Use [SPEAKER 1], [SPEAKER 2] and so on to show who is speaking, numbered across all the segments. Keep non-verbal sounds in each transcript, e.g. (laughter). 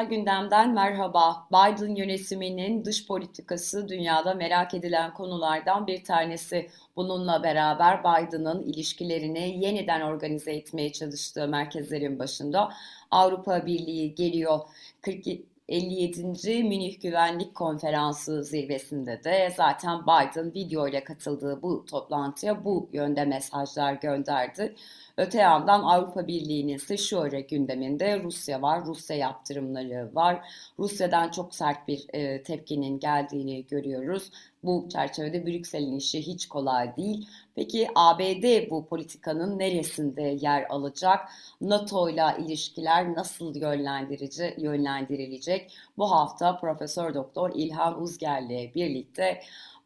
[SPEAKER 1] Küresel gündemden merhaba. Biden yönetiminin dış politikası dünyada merak edilen konulardan bir tanesi. Bununla beraber Biden'ın ilişkilerini yeniden organize etmeye çalıştığı merkezlerin başında Avrupa Birliği geliyor. 40, 57. Münih Güvenlik Konferansı zirvesinde de zaten Biden video ile katıldığı bu toplantıya bu yönde mesajlar gönderdi. Öte yandan Avrupa Birliği'nin ise şu ara gündeminde Rusya var, Rusya yaptırımları var. Rusya'dan çok sert bir e, tepkinin geldiğini görüyoruz. Bu çerçevede Brüksel'in işi hiç kolay değil. Peki ABD bu politikanın neresinde yer alacak? NATO ile ilişkiler nasıl yönlendirici yönlendirilecek? Bu hafta Profesör Doktor İlhan Uzger'le birlikte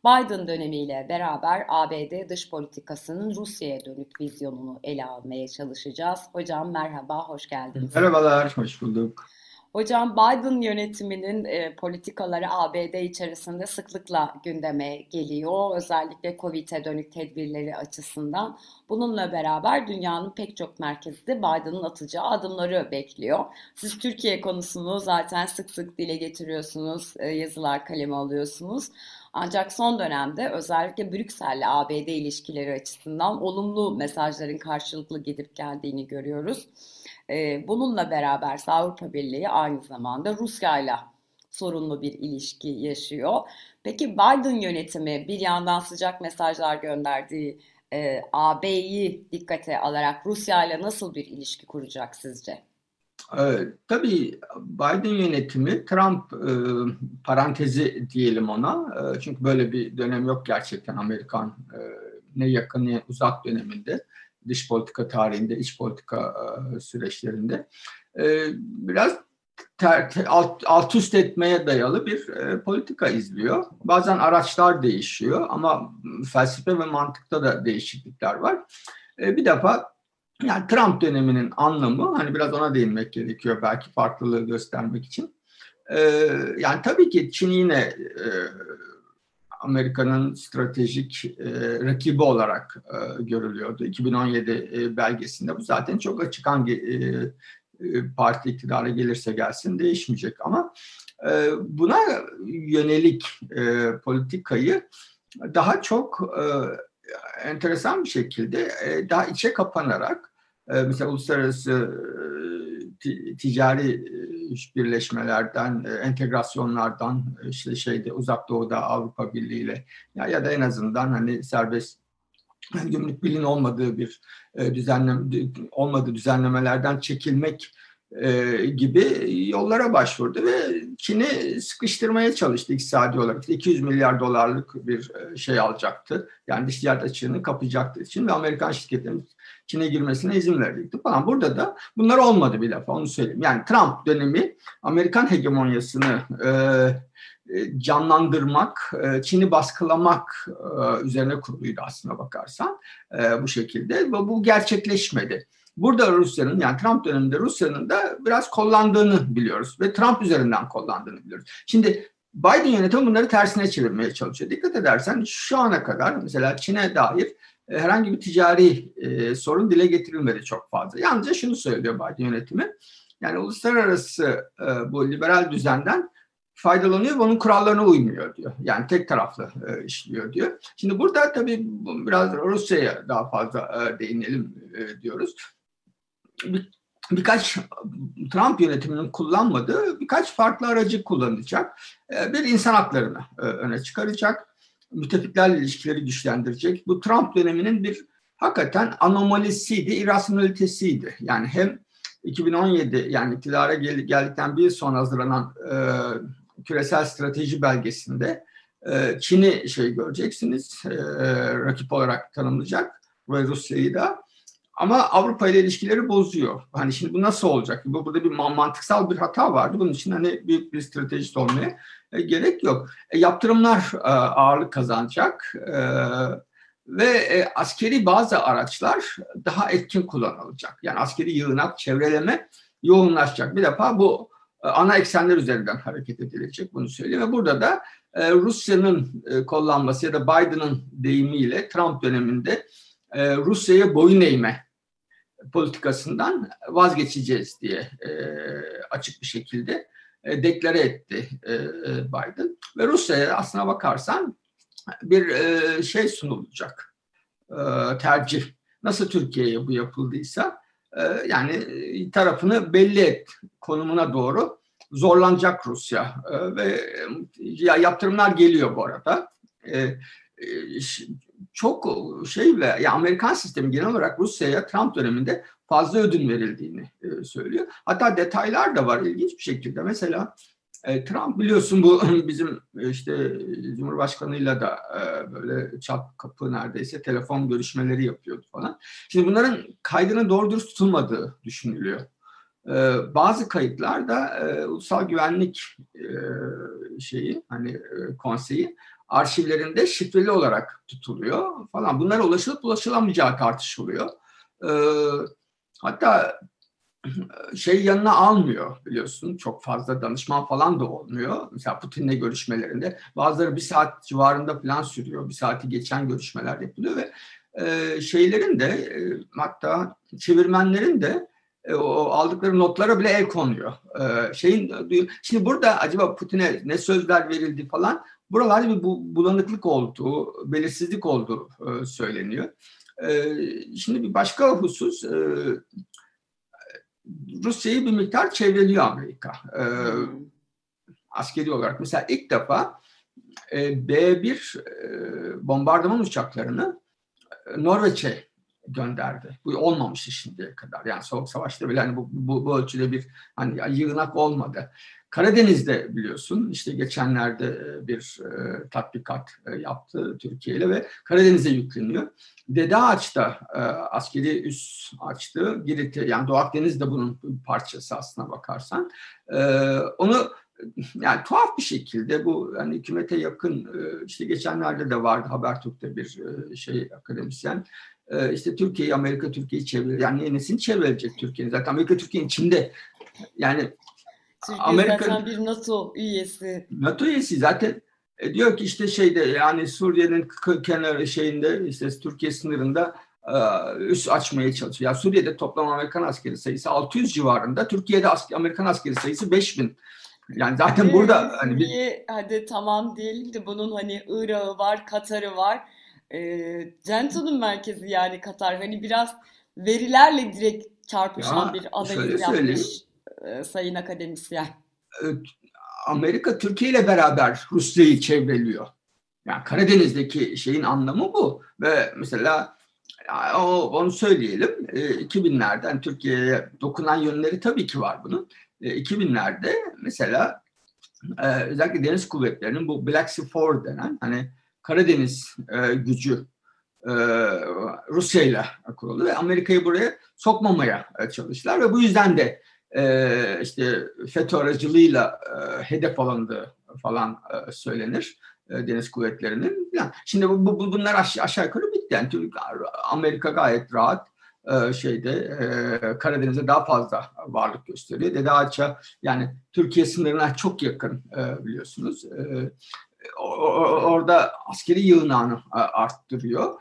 [SPEAKER 1] Biden dönemiyle beraber ABD dış politikasının Rusya'ya dönük vizyonunu ele almaya çalışacağız. Hocam merhaba, hoş geldiniz.
[SPEAKER 2] Merhabalar, hoş bulduk.
[SPEAKER 1] Hocam Biden yönetiminin e, politikaları ABD içerisinde sıklıkla gündeme geliyor. Özellikle COVID'e dönük tedbirleri açısından. Bununla beraber dünyanın pek çok merkezi de Biden'ın atacağı adımları bekliyor. Siz Türkiye konusunu zaten sık sık dile getiriyorsunuz, e, yazılar kaleme alıyorsunuz. Ancak son dönemde özellikle Brüksel ile ABD ilişkileri açısından olumlu mesajların karşılıklı gidip geldiğini görüyoruz. Ee, bununla beraber Avrupa Birliği aynı zamanda Rusya ile sorunlu bir ilişki yaşıyor. Peki Biden yönetimi bir yandan sıcak mesajlar gönderdiği e, AB'yi dikkate alarak Rusya ile nasıl bir ilişki kuracak sizce?
[SPEAKER 2] Ee, tabii Biden yönetimi Trump e, parantezi diyelim ona. E, çünkü böyle bir dönem yok gerçekten Amerikan e, ne yakın ne uzak döneminde dış politika tarihinde, iç politika e, süreçlerinde. E, biraz ter, ter, alt, alt üst etmeye dayalı bir e, politika izliyor. Bazen araçlar değişiyor ama felsefe ve mantıkta da değişiklikler var. E, bir defa yani Trump döneminin anlamı hani biraz ona değinmek gerekiyor belki farklılığı göstermek için. Ee, yani tabii ki Çin yine e, Amerika'nın stratejik e, rakibi olarak e, görülüyordu. 2017 e, belgesinde bu zaten çok açık hangi e, e, parti iktidara gelirse gelsin değişmeyecek ama e, buna yönelik e, politikayı daha çok e, enteresan bir şekilde e, daha içe kapanarak e, mesela uluslararası e, ticari birleşmelerden, entegrasyonlardan işte şeyde uzak doğuda Avrupa Birliği ile ya, ya da en azından hani serbest yani gümrük birliğin olmadığı bir düzenleme olmadığı düzenlemelerden çekilmek e, gibi yollara başvurdu ve Çin'i sıkıştırmaya çalıştı iktisadi olarak. İşte 200 milyar dolarlık bir şey alacaktı. Yani dış ticaret açığını kapayacaktı Çin ve Amerikan şirketlerinin Çin'e girmesine izin verecekti falan. Burada da bunlar olmadı bir defa onu söyleyeyim. Yani Trump dönemi Amerikan hegemonyasını e, canlandırmak, Çin'i baskılamak üzerine kuruluydu aslına bakarsan bu şekilde ve bu gerçekleşmedi. Burada Rusya'nın yani Trump döneminde Rusya'nın da biraz kollandığını biliyoruz ve Trump üzerinden kollandığını biliyoruz. Şimdi Biden yönetimi bunları tersine çevirmeye çalışıyor. Dikkat edersen şu ana kadar mesela Çin'e dair e, herhangi bir ticari e, sorun dile getirilmedi çok fazla. Yalnızca şunu söylüyor Biden yönetimi. Yani uluslararası e, bu liberal düzenden faydalanıyor ve onun kurallarına uymuyor diyor. Yani tek taraflı e, işliyor diyor. Şimdi burada tabii biraz Rusya'ya daha fazla e, değinelim e, diyoruz bir, birkaç Trump yönetiminin kullanmadığı birkaç farklı aracı kullanacak. Ee, bir insan haklarını e, öne çıkaracak. Müttefiklerle ilişkileri güçlendirecek. Bu Trump döneminin bir hakikaten anomalisiydi, irrasyonalitesiydi. Yani hem 2017 yani iktidara geldikten bir sonra hazırlanan e, küresel strateji belgesinde e, Çin'i şey göreceksiniz, e, rakip olarak tanımlayacak ve Rusya'yı da ama Avrupa ile ilişkileri bozuyor. Hani şimdi bu nasıl olacak? Bu burada bir mantıksal bir hata vardı. Bunun için hani büyük bir stratejist olmaya e, gerek yok. E, yaptırımlar e, ağırlık kazanacak. E, ve e, askeri bazı araçlar daha etkin kullanılacak. Yani askeri yığınak, çevreleme yoğunlaşacak. Bir defa bu e, ana eksenler üzerinden hareket edilecek bunu söyleyeyim. Ve burada da e, Rusya'nın e, kullanması ya da Biden'ın deyimiyle Trump döneminde e, Rusya'ya boyun eğme politikasından vazgeçeceğiz diye e, açık bir şekilde e, deklare etti e, Biden. Ve Rusya'ya aslına bakarsan bir e, şey sunulacak, e, tercih. Nasıl Türkiye'ye bu yapıldıysa e, yani tarafını belli et konumuna doğru zorlanacak Rusya e, ve ya yaptırımlar geliyor bu arada. E, e, çok şey ve ya Amerikan sistemi genel olarak Rusya'ya Trump döneminde fazla ödün verildiğini e, söylüyor. Hatta detaylar da var ilginç bir şekilde. Mesela e, Trump biliyorsun bu (laughs) bizim e, işte Cumhurbaşkanıyla da e, böyle çat kapı neredeyse telefon görüşmeleri yapıyordu falan. Şimdi bunların kaydının doğru dürüst tutulmadığı düşünülüyor. Bazı kayıtlarda ulusal güvenlik şeyi hani konseyi arşivlerinde şifreli olarak tutuluyor falan. Bunlara ulaşılıp ulaşılamayacağı tartışılıyor. Hatta (clears throat) şey yanına almıyor biliyorsun. Çok fazla danışman falan da olmuyor. Mesela Putin'le görüşmelerinde bazıları bir saat civarında falan sürüyor. Bir saati geçen görüşmeler yapılıyor ve e, şeylerin de e, hatta çevirmenlerin de e, o aldıkları notlara bile el konuyor. E, şeyin şimdi burada acaba Putin'e ne sözler verildi falan buralarda bir bu, bulanıklık olduğu, belirsizlik olduğu e, söyleniyor. E, şimdi bir başka husus e, Rusya'yı bir miktar çevreliyor Amerika. E, askeri olarak. Mesela ilk defa e, B-1 e, bombardıman uçaklarını Norveç'e gönderdi. Bu olmamıştı şimdiye kadar. Yani Soğuk Savaş'ta bile hani bu, bu, bu ölçüde bir hani yığınak olmadı. Karadeniz'de biliyorsun işte geçenlerde e, bir e, tatbikat e, yaptı Türkiye ile ve Karadeniz'e yükleniyor. Dede Ağaç'ta e, askeri üs açtı. Girit'e yani Doğu Akdeniz de bunun bir parçası aslına bakarsan. E, onu yani tuhaf bir şekilde bu hani hükümete yakın e, işte geçenlerde de vardı Habertürk'te bir e, şey akademisyen işte Türkiye'yi Amerika Türkiye'yi çevir yani yenisini çevirecek Türkiye'nin zaten Amerika Türkiye'nin içinde yani
[SPEAKER 1] Türkiye Amerika, zaten bir NATO üyesi.
[SPEAKER 2] NATO üyesi zaten e, diyor ki işte şeyde yani Suriye'nin kenarı şeyinde işte Türkiye sınırında e, üs açmaya çalışıyor. Yani Suriye'de toplam Amerikan askeri sayısı 600 civarında. Türkiye'de asker, Amerikan askeri sayısı 5000. Yani zaten evet, burada hani
[SPEAKER 1] bir... hadi tamam diyelim de bunun hani Irak'ı var, Katar'ı var. E, Cento'nun merkezi yani Katar. Hani biraz verilerle direkt çarpışan ya, bir analiz yapmış e, sayın akademisyen.
[SPEAKER 2] Amerika Türkiye ile beraber Rusya'yı çevreliyor. Yani Karadeniz'deki şeyin anlamı bu. Ve mesela onu söyleyelim 2000'lerden hani Türkiye'ye dokunan yönleri tabii ki var bunun. 2000'lerde mesela özellikle deniz kuvvetlerinin bu Black Sea Four denen hani Karadeniz gücü Rusya ile kuruldu ve Amerika'yı buraya sokmamaya çalıştılar ve bu yüzden de e, işte FETÖ aracılığıyla e, hedef alındığı falan e, söylenir e, deniz kuvvetlerinin. Şimdi bu, bu bunlar aşağı, aşağı yukarı bitti. Yani Amerika gayet rahat e, şeyde e, Karadeniz'e daha fazla varlık gösteriyor. Dede Ağaç'a yani Türkiye sınırına çok yakın biliyorsunuz. Orada askeri yığınağını arttırıyor.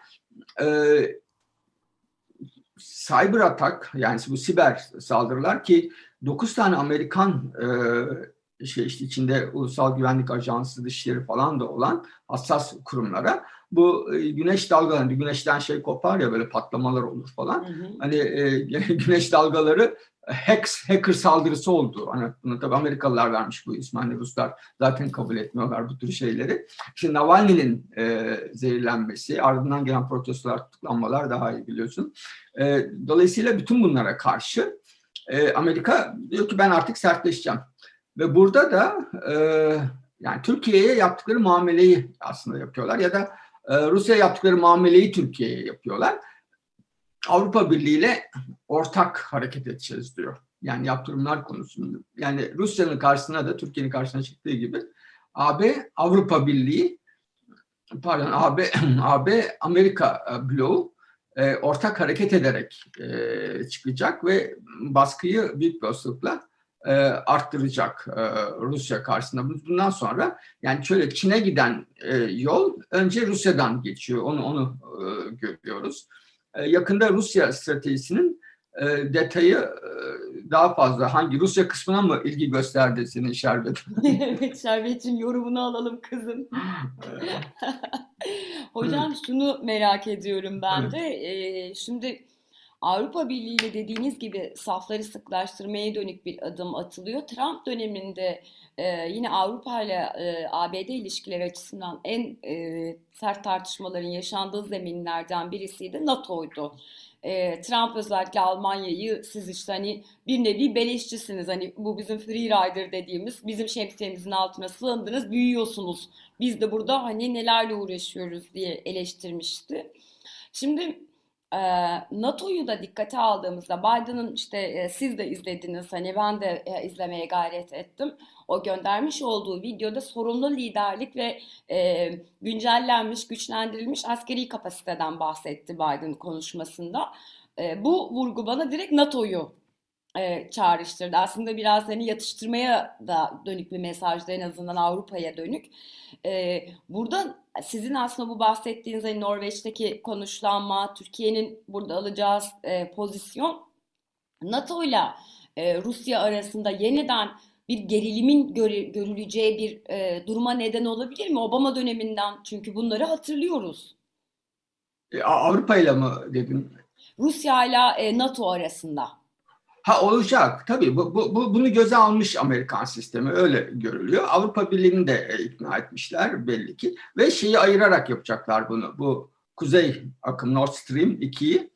[SPEAKER 2] Cyber atak yani bu siber saldırılar ki 9 tane Amerikan e, şey işte içinde Ulusal Güvenlik Ajansı, Dışişleri falan da olan hassas kurumlara bu e, güneş dalgaları, güneşten şey kopar ya böyle patlamalar olur falan. Hı hı. Hani e, (laughs) güneş dalgaları hack, hacker saldırısı oldu. Hani tabii Amerikalılar vermiş bu ismi. Hani Ruslar zaten kabul etmiyorlar bu tür şeyleri. Şimdi Navalny'nin e, zehirlenmesi, ardından gelen protestolar, tutuklanmalar daha iyi biliyorsun. E, dolayısıyla bütün bunlara karşı e, Amerika diyor ki ben artık sertleşeceğim. Ve burada da e, yani Türkiye'ye yaptıkları muameleyi aslında yapıyorlar ya da e, Rusya yaptıkları muameleyi Türkiye'ye yapıyorlar. Avrupa Birliği ile ortak hareket edeceğiz diyor. Yani yaptırımlar konusunda. Yani Rusya'nın karşısına da Türkiye'nin karşısına çıktığı gibi AB Avrupa Birliği pardon AB AB (clears throat) Amerika bloğu e, ortak hareket ederek e, çıkacak ve baskıyı büyük bir olasılıkla e, arttıracak e, Rusya karşısında. Bundan sonra yani şöyle Çin'e giden e, yol önce Rusya'dan geçiyor. Onu onu e, görüyoruz. E, yakında Rusya stratejisinin e, detayı e, daha fazla hangi Rusya kısmına mı ilgi gösterdi senin Şerbet? (laughs)
[SPEAKER 1] evet Şerbet'in yorumunu alalım kızım. (laughs) Hocam şunu merak ediyorum ben de. Ee, şimdi Avrupa Birliği ile dediğiniz gibi safları sıklaştırmaya dönük bir adım atılıyor. Trump döneminde e, yine Avrupa ile e, ABD ilişkileri açısından en e, sert tartışmaların yaşandığı zeminlerden birisi de NATO'ydu. E, Trump özellikle Almanya'yı siz işte hani bir nevi beleşçisiniz. Hani bu bizim free rider dediğimiz bizim şemsiyemizin altına sığındınız, büyüyorsunuz. Biz de burada hani nelerle uğraşıyoruz diye eleştirmişti. Şimdi NATO'yu da dikkate aldığımızda Biden'ın işte siz de izlediniz hani ben de izlemeye gayret ettim. O göndermiş olduğu videoda sorumlu liderlik ve e, güncellenmiş, güçlendirilmiş askeri kapasiteden bahsetti Biden konuşmasında. E, bu vurgu bana direkt NATO'yu e, çağrıştırdı. Aslında biraz hani yatıştırmaya da dönük bir mesajdı en azından Avrupa'ya dönük. E, burada sizin aslında bu bahsettiğiniz hani Norveç'teki konuşlanma, Türkiye'nin burada alacağı e, pozisyon NATO ile e, Rusya arasında yeniden bir gerilimin gör, görüleceği bir e, duruma neden olabilir mi? Obama döneminden çünkü bunları hatırlıyoruz.
[SPEAKER 2] E, Avrupa ile mi dedin?
[SPEAKER 1] Rusya ile NATO arasında.
[SPEAKER 2] Ha olacak tabii bu, bu, bu bunu göze almış Amerikan sistemi öyle görülüyor. Avrupa Birliği'ni de e, ikna etmişler belli ki ve şeyi ayırarak yapacaklar bunu. Bu kuzey akım Nord Stream 2'yi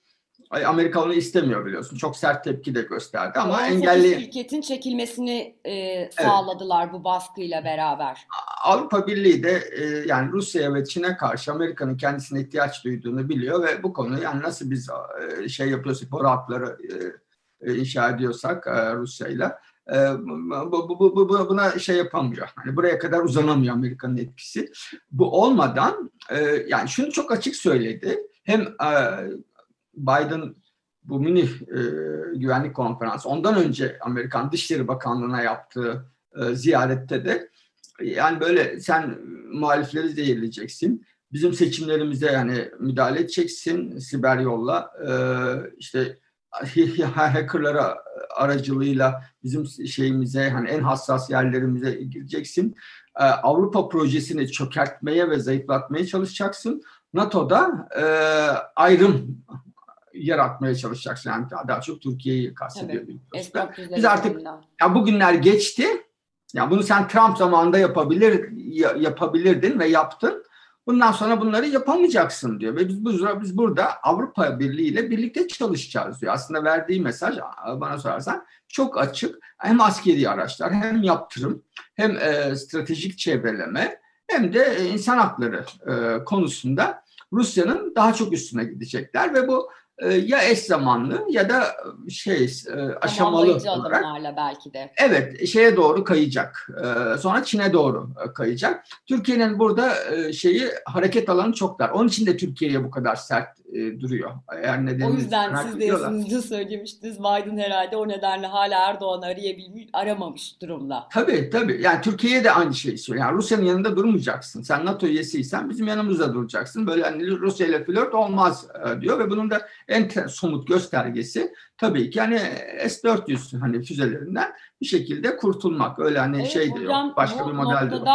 [SPEAKER 2] Amerika onu istemiyor biliyorsun. Çok sert tepki de gösterdi ama engelli
[SPEAKER 1] şirketin çekilmesini e, sağladılar evet. bu baskıyla beraber.
[SPEAKER 2] Avrupa Birliği de e, yani Rusya ve Çin'e karşı Amerika'nın kendisine ihtiyaç duyduğunu biliyor ve bu konu yani nasıl biz e, şey yapıyorsak boru hatları e, e, inşa ediyorsak e, Rusya'yla e, bu, bu, bu, bu, buna şey yapamıyor. Hani buraya kadar uzanamıyor Amerika'nın etkisi. Bu olmadan yani şunu çok açık söyledi. Hem Biden bu mini e, güvenlik konferansı ondan önce Amerikan Dışişleri Bakanlığı'na yaptığı e, ziyarette de yani böyle sen muhalifleri zehirleyeceksin. Bizim seçimlerimize yani müdahale edeceksin siber yolla. E, işte (laughs) hackerlara aracılığıyla bizim şeyimize hani en hassas yerlerimize gireceksin. Ee, Avrupa projesini çökertmeye ve zayıflatmaya çalışacaksın. NATO'da e, ayrım yaratmaya çalışacaksın. Yani daha, daha çok Türkiye'yi kastediyor.
[SPEAKER 1] Evet.
[SPEAKER 2] Biz artık ya bugünler geçti. Ya bunu sen Trump zamanında yapabilir yapabilirdin ve yaptın. Bundan sonra bunları yapamayacaksın diyor ve biz biz burada Avrupa Birliği ile birlikte çalışacağız diyor. Aslında verdiği mesaj bana sorarsan çok açık. Hem askeri araçlar hem yaptırım hem e, stratejik çevreleme hem de e, insan hakları e, konusunda Rusya'nın daha çok üstüne gidecekler ve bu ya eş zamanlı ya da e, şey e, aşamalı olarak
[SPEAKER 1] belki de.
[SPEAKER 2] Evet, şeye doğru kayacak. Sonra Çin'e doğru kayacak. Türkiye'nin burada şeyi hareket alanı çok dar. Onun için de Türkiye'ye bu kadar sert duruyor.
[SPEAKER 1] Eğer nedenini o yüzden siz de yazınızda söylemiştiniz. Biden herhalde o nedenle hala Erdoğan'ı arayabilmiş, aramamış durumda.
[SPEAKER 2] Tabii tabii. Yani Türkiye'ye de aynı şeyi söylüyor. Yani Rusya'nın yanında durmayacaksın. Sen NATO üyesiysen bizim yanımızda duracaksın. Böyle hani Rusya ile flört olmaz diyor ve bunun da en somut göstergesi tabii ki hani S-400 hani füzelerinden bir şekilde kurtulmak. Öyle hani evet, şey de yok. Başka bir model de yok.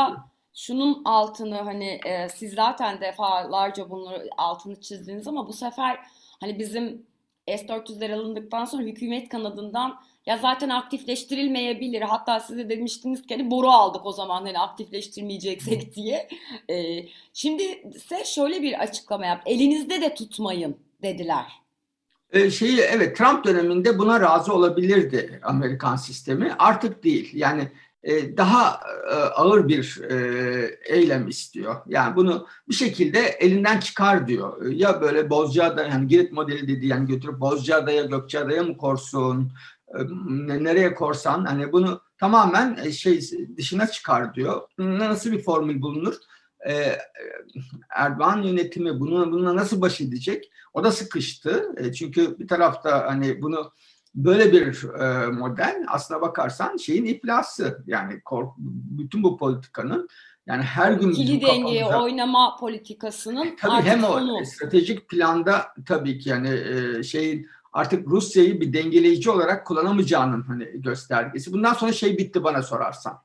[SPEAKER 1] Şunun altını hani e, siz zaten defalarca bunları altını çizdiniz ama bu sefer hani bizim S-400'ler alındıktan sonra hükümet kanadından ya zaten aktifleştirilmeyebilir. Hatta size demiştiniz ki hani boru aldık o zaman hani aktifleştirmeyeceksek (laughs) diye. Ee, şimdi ise şöyle bir açıklama yap. Elinizde de tutmayın dediler.
[SPEAKER 2] Ee, şeyi evet Trump döneminde buna razı olabilirdi Amerikan sistemi. Artık değil. Yani e, daha e, ağır bir e, eylem istiyor. Yani bunu bir şekilde elinden çıkar diyor. Ya böyle Bozcaada yani Girit modeli dediği yani götürüp Bozcaada'ya Gökçeada'ya mı korsun? Nereye korsan? Hani bunu tamamen şey dışına çıkar diyor. Nasıl bir formül bulunur? Erdoğan yönetimi bunu bununla nasıl baş edecek? O da sıkıştı. E, çünkü bir tarafta hani bunu böyle bir e, model aslına bakarsan şeyin iflası yani kork, bütün bu politikanın yani her gün
[SPEAKER 1] ikili dengeye oynama politikasının
[SPEAKER 2] tabii hem o sonu. stratejik planda tabii ki yani e, şeyin artık Rusya'yı bir dengeleyici olarak kullanamayacağının hani göstergesi. Bundan sonra şey bitti bana sorarsan.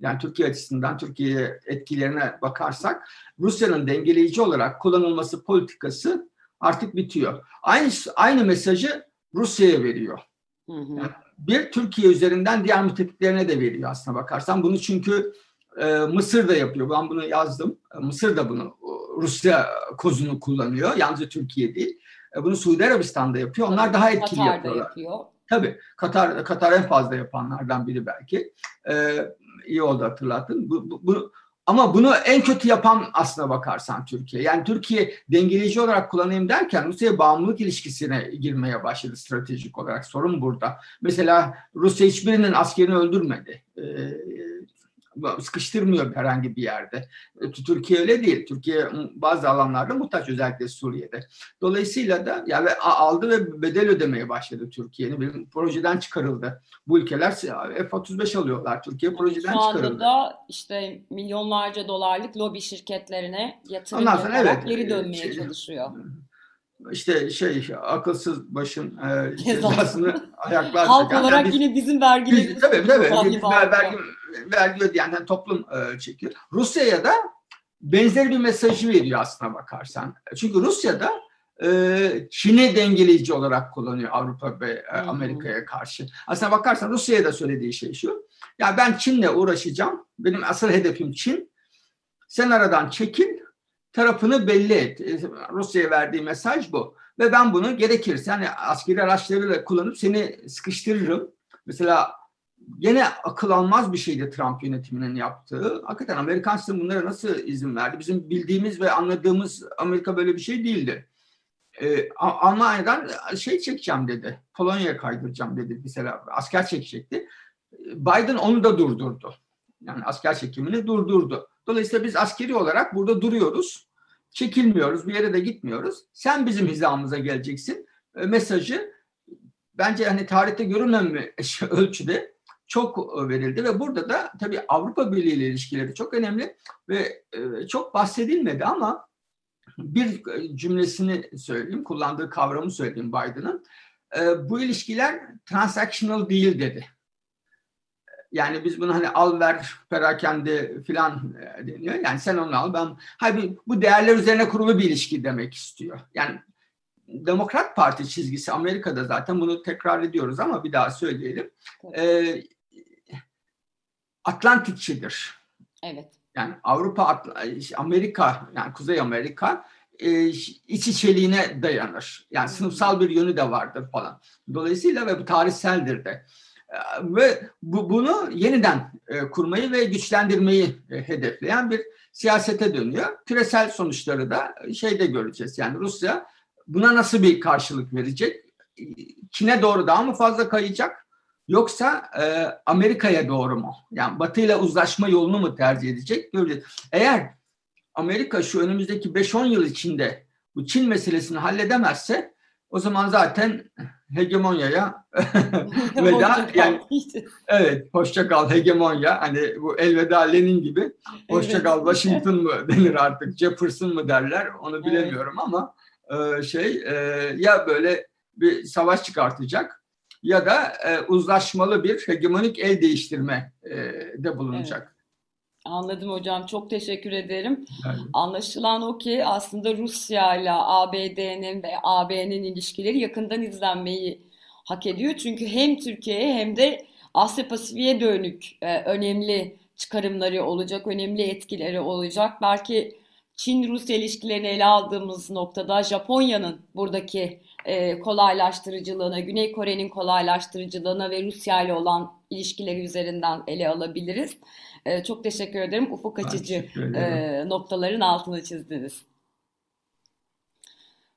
[SPEAKER 2] Yani Türkiye açısından Türkiye etkilerine bakarsak Rusya'nın dengeleyici olarak kullanılması politikası artık bitiyor. Aynı aynı mesajı Rusya'ya veriyor. Hı hı. Yani bir Türkiye üzerinden diğer müttefiklerine de veriyor aslına bakarsan. Bunu çünkü e, Mısır da yapıyor. Ben bunu yazdım. E, Mısır da bunu Rusya kozunu kullanıyor. Yalnızca Türkiye değil. E, bunu Suudi Arabistan'da yapıyor. Onlar daha etkili Katar'da yapıyorlar. yapıyor. Tabii. Katar, Katar en fazla yapanlardan biri belki. Ee, iyi oldu hatırlattın. Bu, bu, bu, ama bunu en kötü yapan aslına bakarsan Türkiye. Yani Türkiye dengeleyici olarak kullanayım derken Rusya bağımlılık ilişkisine girmeye başladı stratejik olarak. Sorun burada. Mesela Rusya hiçbirinin askerini öldürmedi. Ee, sıkıştırmıyor herhangi bir yerde. E, Türkiye öyle değil. Türkiye bazı alanlarda muhtaç özellikle Suriye'de. Dolayısıyla da yani aldı ve bedel ödemeye başladı Türkiye'nin. Bir projeden çıkarıldı. Bu ülkeler F-35 alıyorlar. Türkiye projeden Şu anda çıkarıldı.
[SPEAKER 1] da işte milyonlarca dolarlık lobi şirketlerine yatırım yaparak evet, geri dönmeye şey, çalışıyor
[SPEAKER 2] işte şey akılsız başın e, cezasını ayaklar
[SPEAKER 1] Halk çeken. olarak yani biz, yine bizim vergilerimiz.
[SPEAKER 2] Tabii tabii. Biz, vergi, vergi yani toplum e, çekiyor. Rusya'ya da benzer bir mesajı veriyor aslına bakarsan. Çünkü Rusya'da e, Çin'i dengeleyici olarak kullanıyor Avrupa ve e, Amerika'ya karşı. Aslına bakarsan Rusya'ya da söylediği şey şu. Ya ben Çin'le uğraşacağım. Benim asıl hedefim Çin. Sen aradan çekil tarafını belli et. E, Rusya'ya verdiği mesaj bu. Ve ben bunu gerekirse hani askeri araçlarıyla kullanıp seni sıkıştırırım. Mesela gene akıl almaz bir şeydi Trump yönetiminin yaptığı. Hakikaten Amerikan sistemi bunlara nasıl izin verdi? Bizim bildiğimiz ve anladığımız Amerika böyle bir şey değildi. Ee, Almanya'dan şey çekeceğim dedi. Polonya'ya kaydıracağım dedi mesela. Asker çekecekti. Biden onu da durdurdu. Yani asker çekimini durdurdu. Dolayısıyla biz askeri olarak burada duruyoruz. Çekilmiyoruz, bir yere de gitmiyoruz. Sen bizim hizamıza geleceksin. E, mesajı bence hani tarihte görülmemiş (laughs) ölçüde çok verildi ve burada da tabii Avrupa Birliği ile ilişkileri çok önemli ve e, çok bahsedilmedi ama bir cümlesini söyleyeyim, kullandığı kavramı söyleyeyim Biden'ın. E, bu ilişkiler transactional değil dedi. Yani biz bunu hani al ver perakende filan e, deniyor. Yani sen onu al ben. Hayır bu değerler üzerine kurulu bir ilişki demek istiyor. Yani Demokrat Parti çizgisi Amerika'da zaten bunu tekrar ediyoruz ama bir daha söyleyelim. Ee, Atlantikçidir.
[SPEAKER 1] Evet.
[SPEAKER 2] Yani Avrupa, Amerika, yani Kuzey Amerika e, iç içeliğine dayanır. Yani sınıfsal bir yönü de vardır falan. Dolayısıyla ve bu tarihseldir de ve bu, bunu yeniden e, kurmayı ve güçlendirmeyi e, hedefleyen bir siyasete dönüyor. Küresel sonuçları da şeyde göreceğiz. Yani Rusya buna nasıl bir karşılık verecek? Çin'e doğru daha mı fazla kayacak? Yoksa e, Amerika'ya doğru mu? Yani Batı ile uzlaşma yolunu mu tercih edecek? Göreceğiz. Eğer Amerika şu önümüzdeki 5-10 yıl içinde bu Çin meselesini halledemezse o zaman zaten hegemonyaya (laughs) veda yani evet hoşça kal hegemonya hani bu elveda Lenin gibi hoşça kal evet. Washington mı (laughs) denir artık Jefferson mı derler onu bilemiyorum evet. ama e, şey e, ya böyle bir savaş çıkartacak ya da e, uzlaşmalı bir hegemonik el değiştirme e, de bulunacak. Evet.
[SPEAKER 1] Anladım hocam. Çok teşekkür ederim. Yani. Anlaşılan o ki aslında Rusya ile ABD'nin ve AB'nin ilişkileri yakından izlenmeyi hak ediyor. Çünkü hem Türkiye'ye hem de Asya Pasifik'e dönük e, önemli çıkarımları olacak, önemli etkileri olacak. Belki Çin-Rusya ilişkilerini ele aldığımız noktada Japonya'nın buradaki e, kolaylaştırıcılığına, Güney Kore'nin kolaylaştırıcılığına ve Rusya ile olan ilişkileri üzerinden ele alabiliriz. E, çok teşekkür ederim. Ufuk açıcı e, noktaların altını çizdiniz.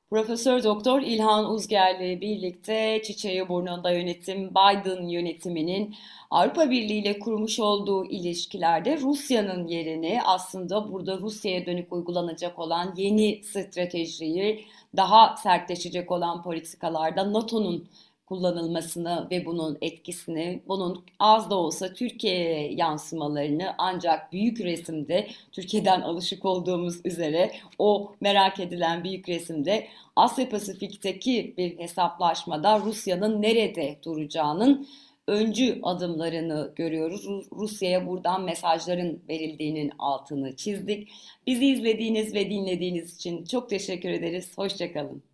[SPEAKER 1] Profesör Doktor İlhan Uzger birlikte Çiçeği Burnunda Yönetim Biden yönetiminin Avrupa Birliği ile kurmuş olduğu ilişkilerde Rusya'nın yerini aslında burada Rusya'ya dönük uygulanacak olan yeni stratejiyi daha sertleşecek olan politikalarda NATO'nun kullanılmasını ve bunun etkisini, bunun az da olsa Türkiye'ye yansımalarını ancak büyük resimde Türkiye'den alışık olduğumuz üzere o merak edilen büyük resimde Asya Pasifik'teki bir hesaplaşmada Rusya'nın nerede duracağının öncü adımlarını görüyoruz. Rusya'ya buradan mesajların verildiğinin altını çizdik. Bizi izlediğiniz ve dinlediğiniz için çok teşekkür ederiz. Hoşçakalın.